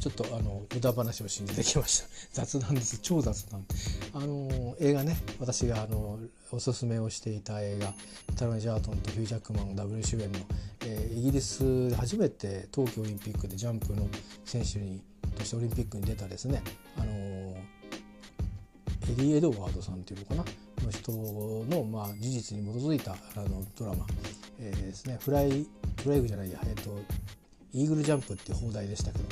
ちょっとあの無駄話をしに出てきました。雑談です。超雑談。あの映画ね。私があのおすすめをしていた映画。タロネ・ジャートンとヒュージャックマンダブル主演の、えー、イギリスで初めて冬季オリンピックでジャンプの選手にとしてオリンピックに出たですね。あのエディ・エドワードさんっていうのかな。の人の、まあ、事実に基づいたあのドラマ、えー、ですね。フライフライグじゃないや、えーと、イーグルジャンプっていう邦題でしたけど、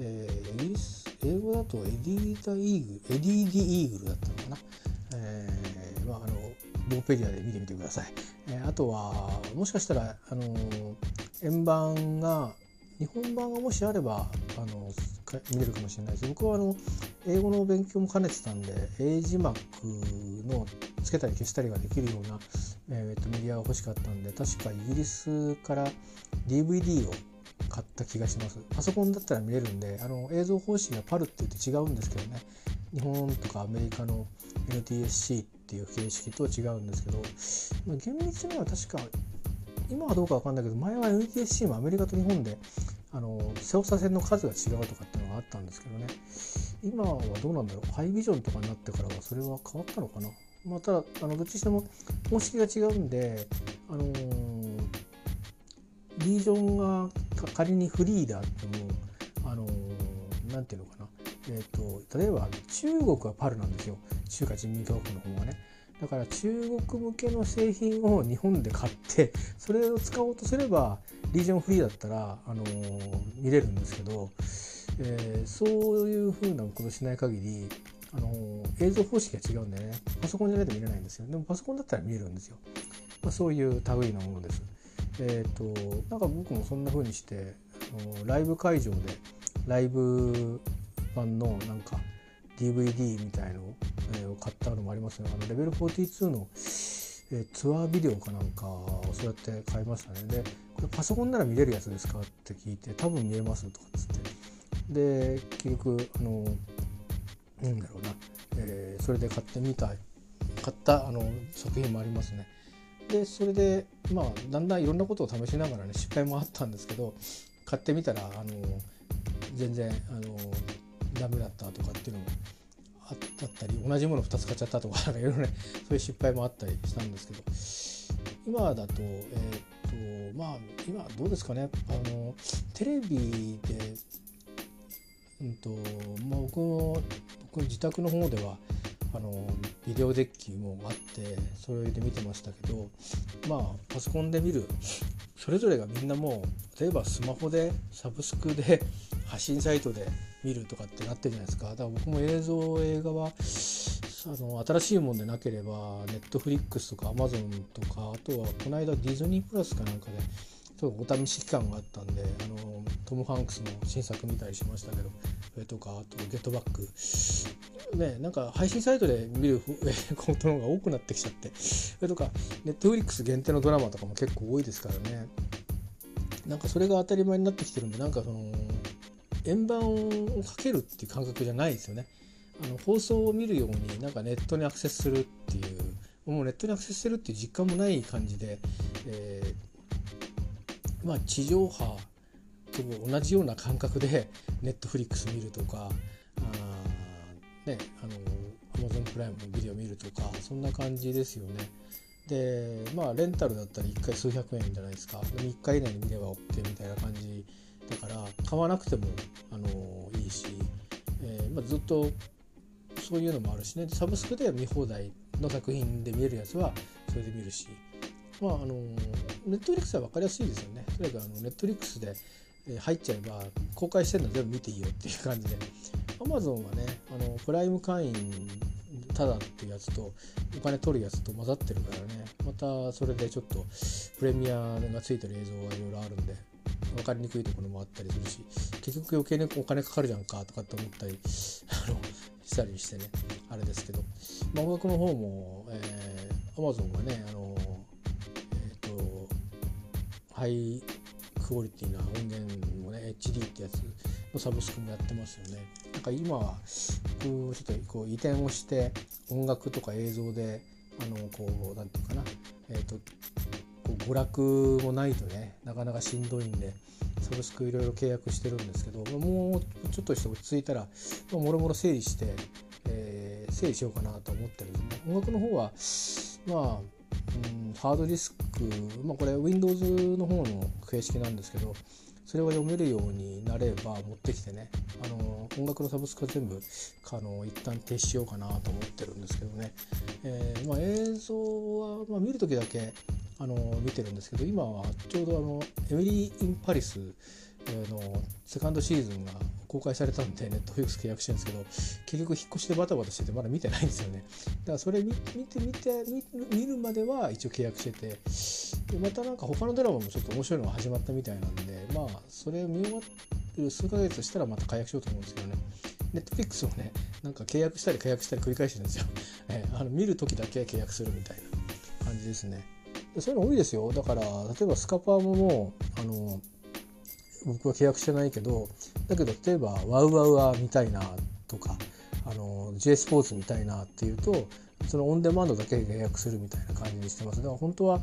えー、イギリス英語だと Eddie the Eagle、Eddie the Eagle だったのかな、えーまあ、あのウィキペディアで見てみてください、えー、あとはもしかしたらあの円盤が日本版がもしあればあの見れるかもしれないです。僕はあの英語の勉強も兼ねてたんで英字幕のつけたり消したりができるような、えー、とメディアが欲しかったんで確かイギリスから DVD を買った気がします。パソコンだったら見れるんであの映像方式がパルって言って違うんですけどね。日本とかアメリカの NTSC っていう形式とは違うんですけどまあ厳密には確か今はどうか分かんないけど前は NTSC もアメリカと日本であの操作線の数が違うとかっていうのがあったんですけどね。今はどうなんだろう。ハイビジョンとかになってからはそれは変わったのかな。まあ、ただあのどっちにしても方式が違うんで、あのー、リージョンが仮にフリーであっても、あの、なんていうのかな、えーと、例えば中国はパルなんですよ。中華人民共和国の方がね。だから中国向けの製品を日本で買ってそれを使おうとすればリージョンフリーだったら、あの、見れるんですけど、えー、そういうふうなことしない限りあの映像方式が違うんでね。パソコンじゃないと見れないんですよ。でもパソコンだったら見えるんですよ、まあ、そういう類のものです。えっ、ー、となんか僕もそんな風にしてライブ会場でライブ版のなんか DVD みたいのを,、えー、買ったのもありますね。あのレベル42の、えー、ツアービデオかなんかをそうやって買いましたね。でこれパソコンなら見れるやつですかって聞いて多分見えますとかっつって。で結局あのなんだろうな、えー、それで買ってみた買ったあの作品もありますね。でそれでまあだんだんいろんなことを試しながらね失敗もあったんですけど買ってみたらあの全然あのダメだったとかっていうのもあったり同じもの2つ買っちゃったとかいろいろねそういう失敗もあったりしたんですけど今だとえ、っとまあ今どうですかねあのテレビでうんとまあ、僕も僕の自宅の方ではあのビデオデッキもあってそれで見てましたけどまあパソコンで見るそれぞれがみんなもう例えばスマホでサブスクで発信サイトで見るとかってなってるじゃないですか。だから僕も映像映画はあの新しいもんでなければネットフリックスとかアマゾンとかあとはこの間ディズニープラスかなんかでちょっとお試し期間があったんであのトム・ハンクスの新作見たりしましたけどそれとかあと「ゲットバック」ねなんか配信サイトで見る ことの方が多くなってきちゃって。それとかネットフリックス限定のドラマとかも結構多いですからね。なんかそれが当たり前になってきてるんでなんかその円盤をかけるっていう感覚じゃないですよね。あの放送を見るようになんかネットにアクセスするっていうもうネットにアクセスするっていう実感もない感じで、えーまあ、地上波と同じような感覚でネットフリックス見るとかあ、ね、あの Amazon プライムのビデオ見るとかそんな感じですよね。でまあレンタルだったら1回数百円じゃないですか。で3日以内に見れば OK みたいな感じだから買わなくてもあのいいし、えー、まあ、ずっとそういうのもあるしね。サブスクで見放題の作品で見えるやつはそれで見るし。まああのネットフリックスは分かりやすいですよね。とにかくあのネットフリックスで入っちゃえば公開してるの全部見ていいよっていう感じで。Amazon はねあのプライム会員ただっていうやつとお金取るやつと混ざってるからね。またそれでちょっとプレミアがついてる映像がいろいろあるんで分かりにくいところもあったりするし結局余計にお金かかるじゃんかとかって思ったりあのしたりしてね。あれですけど、まあ、音楽の方も、えー、Amazon はねあのハイクオリティな音源をね HD ってやつのサブスクもやってますよね。なんか今は僕ちょっとこう移転をして音楽とか映像であのこう何て言うかな。えっ、ー、とこう娯楽もないとねなかなかしんどいんでサブスクいろいろ契約してるんですけどもうちょっとして落ち着いたらもろもろ整理して、えー、整理しようかなと思ってるんですね音楽の方はまあ、うん、ハードディスク、まあ、これ Windows の方の形式なんですけどそれが読めるようになれば持ってきてねあの音楽のサブスクは全部あの一旦停止しようかなと思ってるんですけどね、えーまあ、映像は、まあ、見る時だけあの見てるんですけど今はちょうどあの Emily in Paris のセカンドシーズンが公開されたんでネットフリックス契約してるんですけど結局引っ越しでバタバタしててまだ見てないんですよね。だからそれ見て見て見るまでは一応契約しててまたなんか他のドラマもちょっと面白いのが始まったみたいなんでまあそれを見終わってる数ヶ月したらまた解約しようと思うんですけどね。ネットフリックスもねなんか契約したり解約したり繰り返してるんですよ、えー、あの見る時だけ契約するみたいな感じですね。そういうの多いですよ。だから例えばスカパーももうあの僕は契約してないけどだけど例えばワウワウは見たいなとかあの J スポーツ見たいなっていうとそのオンデマンドだけで契約するみたいな感じにしてます。だから本当は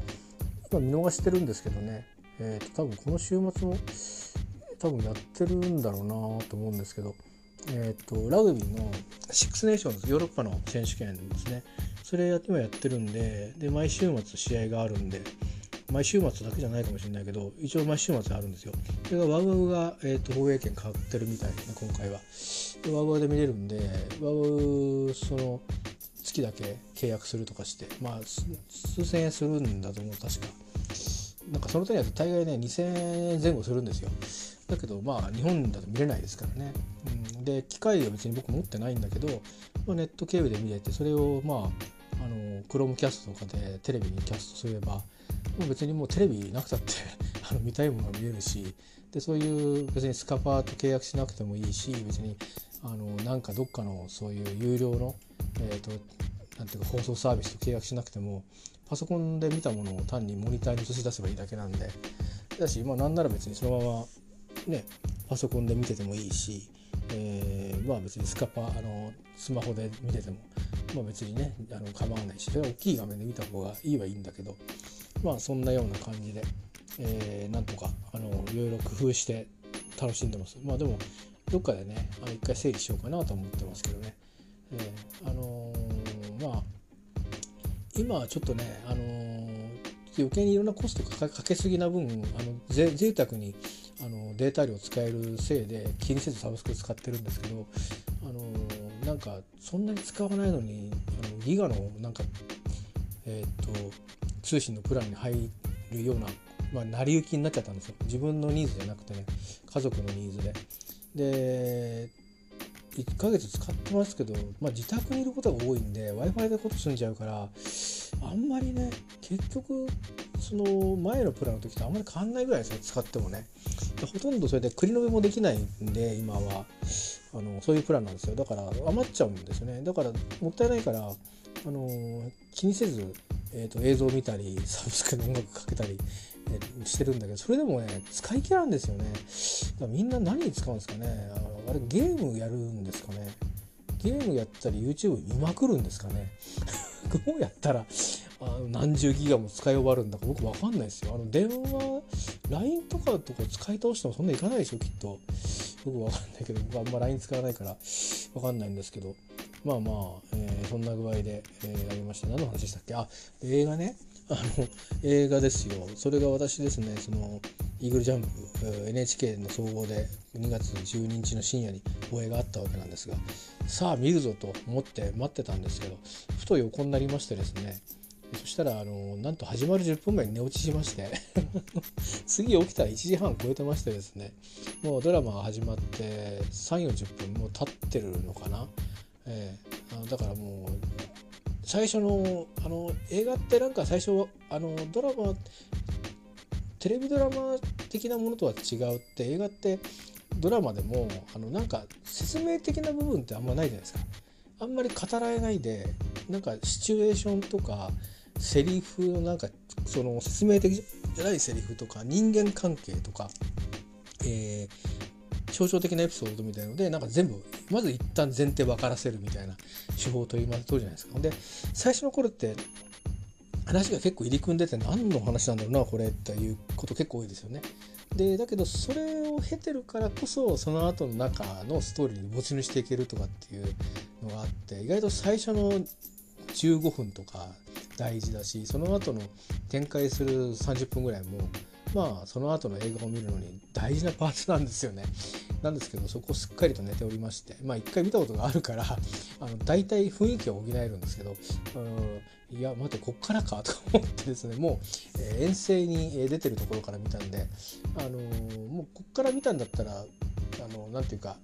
今見逃してるんですけどね、えーと、多分この週末も多分やってるんだろうなと思うんですけど、えーと、ラグビーのシックスネーションズヨーロッパの選手権ですね。それ今やってるんでで毎週末試合があるんで毎週末だけじゃないかもしれないけど一応毎週末あるんですよ。それがワウワウが、えーと、放映権買ってるみたいな今回は。ワウワウで見れるんでワウワウその月だけ契約するとかしてまあ数千円するんだと思う確か。なんかその手には大概ね2000円前後するんですよ。だけどまあ日本だと見れないですからね、うん、で機械は別に僕持ってないんだけど、まあ、ネット経由で見れてそれをまああのクロームキャストとかでテレビにキャストすればもう別にもうテレビなくたって あの見たいものが見れるしでそういう別にスカパーと契約しなくてもいいし別にあのなんかどっかのそういう有料の、えーと、なんていうか放送サービスと契約しなくてもパソコンで見たものを単にモニターに映し出せばいいだけなんで。だし、まあ、なんなら別にそのままねパソコンで見ててもいいし、えー、まあ別にスカパーあのスマホで見てても、まあ、別にねあの構わないしそれは大きい画面で見た方がいいはいいんだけど。まあそんなような感じで、えー、なんとかあのいろいろ工夫して楽しんでます。まあでもどっかでねあの一回整理しようかなと思ってますけどね、えー、あのー、まあ今はちょっとね、あの、余計にいろんなコストかけすぎな分あのぜ贅沢にあのデータ量を使えるせいで気にせずサブスク使ってるんですけど、あの、なんかそんなに使わないのにあのギガのなんかえっ、と通信のプランに入るような、まあ、成り行きになっちゃったんですよ。自分のニーズじゃなくてね家族のニーズで。で1ヶ月使ってますけど、まあ、自宅にいることが多いんで w i f i でこと済んじゃうからあんまりね結局その前のプランの時とあんまり変わんないぐらいですね使ってもね。ほとんどそれで繰り延べもできないんで今は。あのそういうプランなんですよ。だから余っちゃうんですよね。だからもったいないからあの気にせずえーと、映像を見たりサブスクの音楽かけたり、えー、してるんだけどそれでもね使い切らんですよね。だみんな何に使うんですかね。あれゲームやるんですかね。ゲームやったり YouTube 見まくるんですかね。どうやったらあ何十ギガも使い終わるんだか僕分かんないですよ。あの電話 LINE とかとか使い倒してもそんないかないでしょきっと。僕分かんないけど僕あんま LINE 使わないから分かんないんですけど。まあまあ、えー、そんな具合で、えー、やりました。何の話でしたっけ？あ、映画ね。あの、映画ですよ。それが私ですね、その、イーグルジャンプ、NHK の総合で2月12日の深夜に放映があったわけなんですが、さあ見るぞと思って待ってたんですけど、ふと横になりましてですね、そしたら、あの、なんと始まる10分前に寝落ちしまして 次起きたら1時半超えてましてですね、もうドラマが始まって3、40分もう経ってるのかな？えー、あのだからもう最初のあの映画ってなんか最初あのドラマテレビドラマ的なものとは違うって映画ってドラマでもあのなんか説明的な部分ってあんまないじゃないですかあんまり語られないでなんかシチュエーションとかセリフのなんかその説明的じゃないセリフとか人間関係とか、えー、象徴的なエピソードみたいのでなんか全部まず一旦前提分からせるみたいな手法と言いますとるじゃないですか。で最初の頃って話が結構入り組んでて何の話なんだろうなこれっていうこと結構多いですよね。でだけどそれを経てるからこそその後の中のストーリーに没入していけるとかっていうのがあって意外と最初の15分とか大事だしその後の展開する30分ぐらいもまあその後の映画を見るのに大事なパーツなんですよね。なんですけどそこすっかりと寝ておりましてまあ一回見たことがあるから あの大体雰囲気は補えるんですけどいや待ってこっからかと思ってですねもう、えー、遠征に出てるところから見たんで、あのー、もうこっから見たんだったらあのなんていうか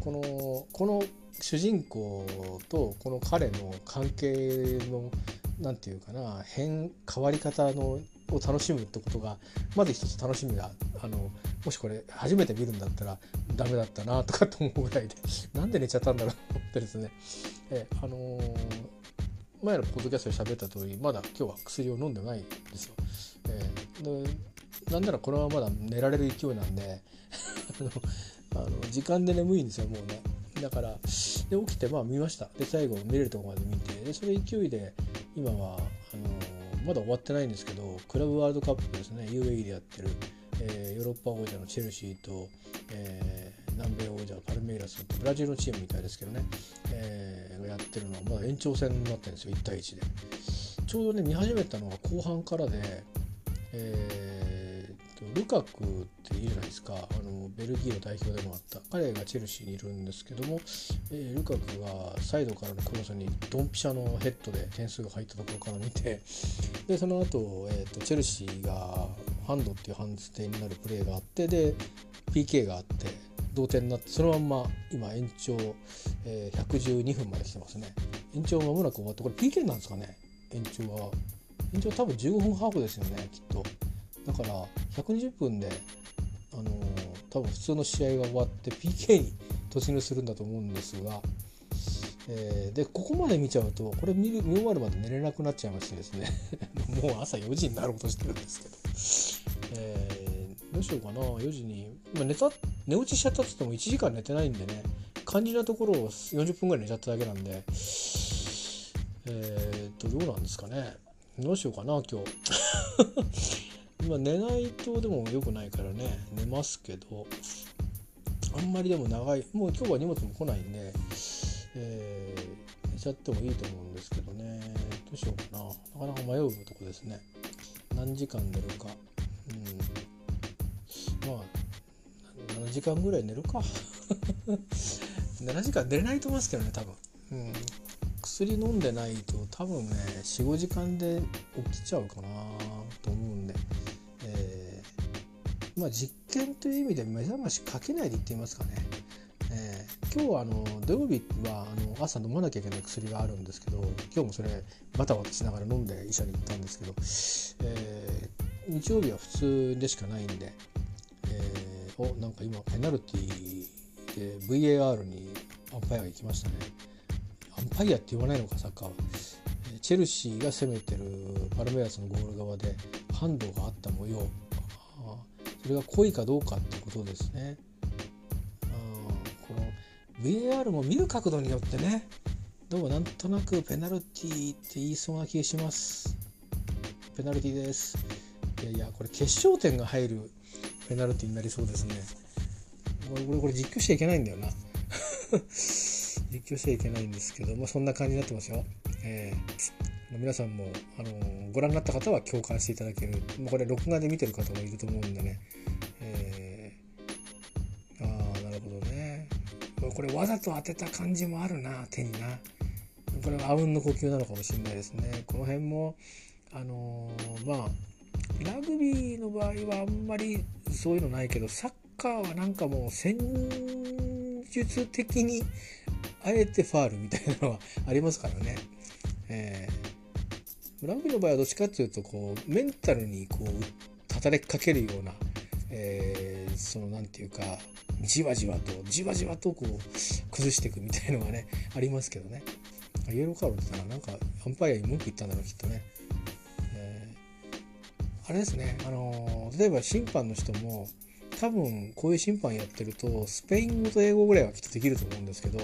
このこの主人公とこの彼の関係の何て言うかな変変わり方のを楽しむってことがまず一つ楽しみがあのもしこれ初めて見るんだったらダメだったなとかと思うぐらいでなんで寝ちゃったんだろうと思ってですね えあのー、前のポッドキャストで喋った通りまだ今日は薬を飲んでないんですよ。えー、でなんならこれはままだ寝られる勢いなんで あの時間で眠いんですよもうね。だからで起きてまあ見ましたで最後見れるとこまで見てでそれ勢いで今はまだ終わってないんですけどクラブワールドカップですね UAE でやってる、えー、ヨーロッパ王者のチェルシーと、えー、南米王者のパルメイラスとブラジルのチームみたいですけどね、えー、やってるのはまだ延長戦になってるんですよ1対1で。ちょうどね見始めたのが後半からで、えールカクっているじゃないですか。あのベルギーの代表でもあった。彼がチェルシーにいるんですけども、えー、ルカクがサイドからのクロスにドンピシャのヘッドで点数が入ったところから見てでその後、えーと、チェルシーがハンドっていうハンズ点になるプレーがあってで PK があって同点になってそのまんま今延長、えー、112分まで来てますね。延長まもなく終わってこれ PK なんですかね？延長は。延長多分15分ハーフですよねきっと。だから120分で、あのー、多分普通の試合が終わって PK に突入するんだと思うんですが、えー、でここまで見ちゃうとこれ見る見終わるまで寝れなくなっちゃいましてですね。もう朝4時になろうとしてるんですけど、えー、どうしようかな。4時に、まあ、寝た寝落ちしちゃったっつっても1時間寝てないんでね肝心なところを40分ぐらい寝ちゃっただけなんでえー、っとどうなんですかね。どうしようかな今日。まあ、寝ないとでも良くないからね寝ますけどあんまりでも長いもう今日は荷物も来ないんで、えー、寝ちゃってもいいと思うんですけどね。どうしようかな。なかなか迷うとこですね。何時間寝るか。うん。まあ7時間ぐらい寝るか。7時間寝れないと思いますけどね多分、うん、薬飲んでないと多分ね45時間で起きちゃうかな。まあ、実験という意味で目覚ましかけないで言ってみますかね。えー、今日はあの土曜日はあの朝飲まなきゃいけない薬があるんですけど今日もそれバタバタしながら飲んで医者に行ったんですけど、えー、日曜日は普通でしかないんで、えー、おなんか今ペナルティで VAR にアンパイアが行きましたね。アンパイアって言わないのかサッカーは。チェルシーが攻めてるパルメイラスのゴール側でハンドがあった模様。それが濃いかどうかってことですね。この VAR も見る角度によってねどうもなんとなくペナルティーって言いそうな気がします。ペナルティーです。いやいやこれ決勝点が入るペナルティーになりそうですね。これこれ実況しちゃいけないんだよな。実況しちゃいけないんですけどもそんな感じになってますよ。えー皆さんも、あのご覧になった方は共感していただける、もうこれ録画で見てる方もいると思うんでね、えー、ああなるほどね。これわざと当てた感じもあるな手にな。これはあうんの呼吸なのかもしれないですね。この辺もあのー、まあラグビーの場合はあんまりそういうのないけどサッカーはなんかもう戦術的にあえてファールみたいなのはありますからね。えー、ラグビーの場合はどっちかっていうとこうメンタルにこう働きかけるような、えー、そのなんていうかじわじわとじわじわとこう崩していくみたいのがねありますけどね。イエローカードってたらなんかアンパイアに文句言ったんだろうきっとね、えー、あれですね。あの例えば審判の人も多分こういう審判やってるとスペイン語と英語ぐらいはきっとできると思うんですけど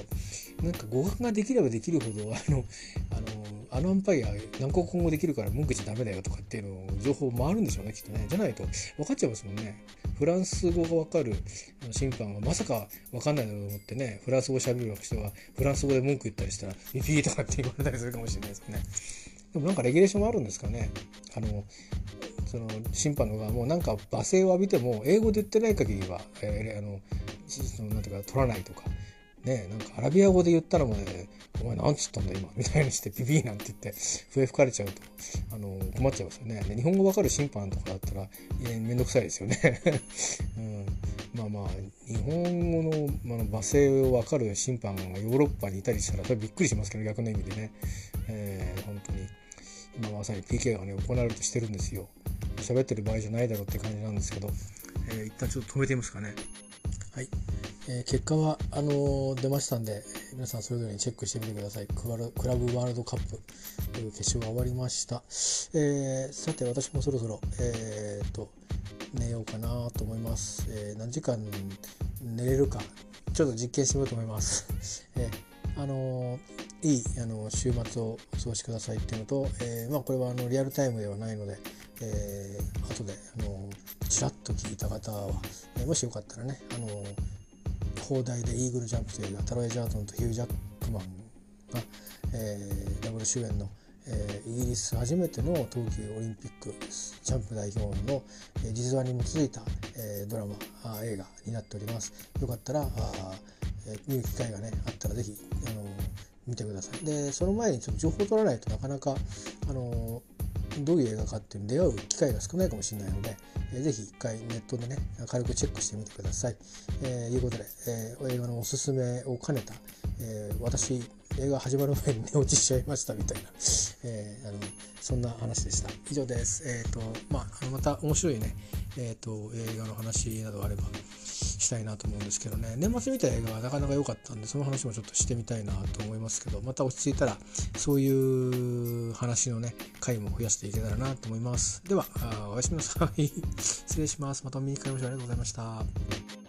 なんか語学ができればできるほどあのあののアンパイア何個今後できるから文句じゃダメだよとかっていうの情報回るんでしょうねきっとね。じゃないと分かっちゃいますもんね。フランス語が分かる審判はまさか分かんないだろうと思ってねフランス語喋る人がフランス語で文句言ったりしたらビビーとかって言われたりするかもしれないですよね。でもなんかレギュレーションもあるんですかね。あのその審判の側もなんか罵声を浴びても英語で言ってない限りは、えー、あのそのなんていうか取らないとか。ねなんかアラビア語で言ったらもうねお前なんつったんだ今みたいにしてビビーなんて言って笛吹かれちゃうとあの困っちゃいますよね。で日本語わかる審判とかだったら面倒くさいですよね、うん、まあまあ日本語の,、まあ、の罵声をわかる審判がヨーロッパにいたりしたらそれびっくりしますけど逆の意味でね、えー、本当に。今まさに PK がね行われるとしてるんですよ。喋ってる場合じゃないだろうって感じなんですけど、えー、一旦ちょっと止めてみますかね。はい。えー、結果はあのー、出ましたんで皆さんそれぞれにチェックしてみてください。クラブワールドカップという決勝が終わりました、えー、さて私もそろそろえー、と寝ようかなと思います、え何時間寝れるかちょっと実験してみようと思います、えあのいいあの週末をお過ごしくださいっていうのと、えまあ、これはあのリアルタイムではないので、えー、後であのちらっと聞いた方は、えもしよかったらねあの放題でイーグルジャンプという映画タロエ・ジャートンとヒュー・ジャックマンが、えー、ダブル主演の、えー、イギリス初めての冬季オリンピックジャンプ代表の、えー、実話に基づいた、えー、ドラマあ映画になっております。よかったらあ、えー、見る機会がねあったらぜひあの見てください。でその前にちょっと情報を取らないとなかなかあのどういう映画かっていうの出会う機会が少ないかもしれないので、えー、ぜひ一回ネットでね軽くチェックしてみてください。えー、いうことで、えー、映画のおすすめを兼ねた、えー、私映画始まる前に寝落ちしちゃいましたみたいな、えー、あのそんな話でした。以上です。えっ、ー、とまあまた面白いねえっ、ー、と映画の話などあればしたいなと思うんですけどね。年末見た映画はなかなか良かったんでその話もちょっとしてみたいなと思いますけどまた落ち着いたらそういう話のね回も増やしていけたらなと思います。ではおやすみなさい。失礼します。また見に来ましょうありがとうございました。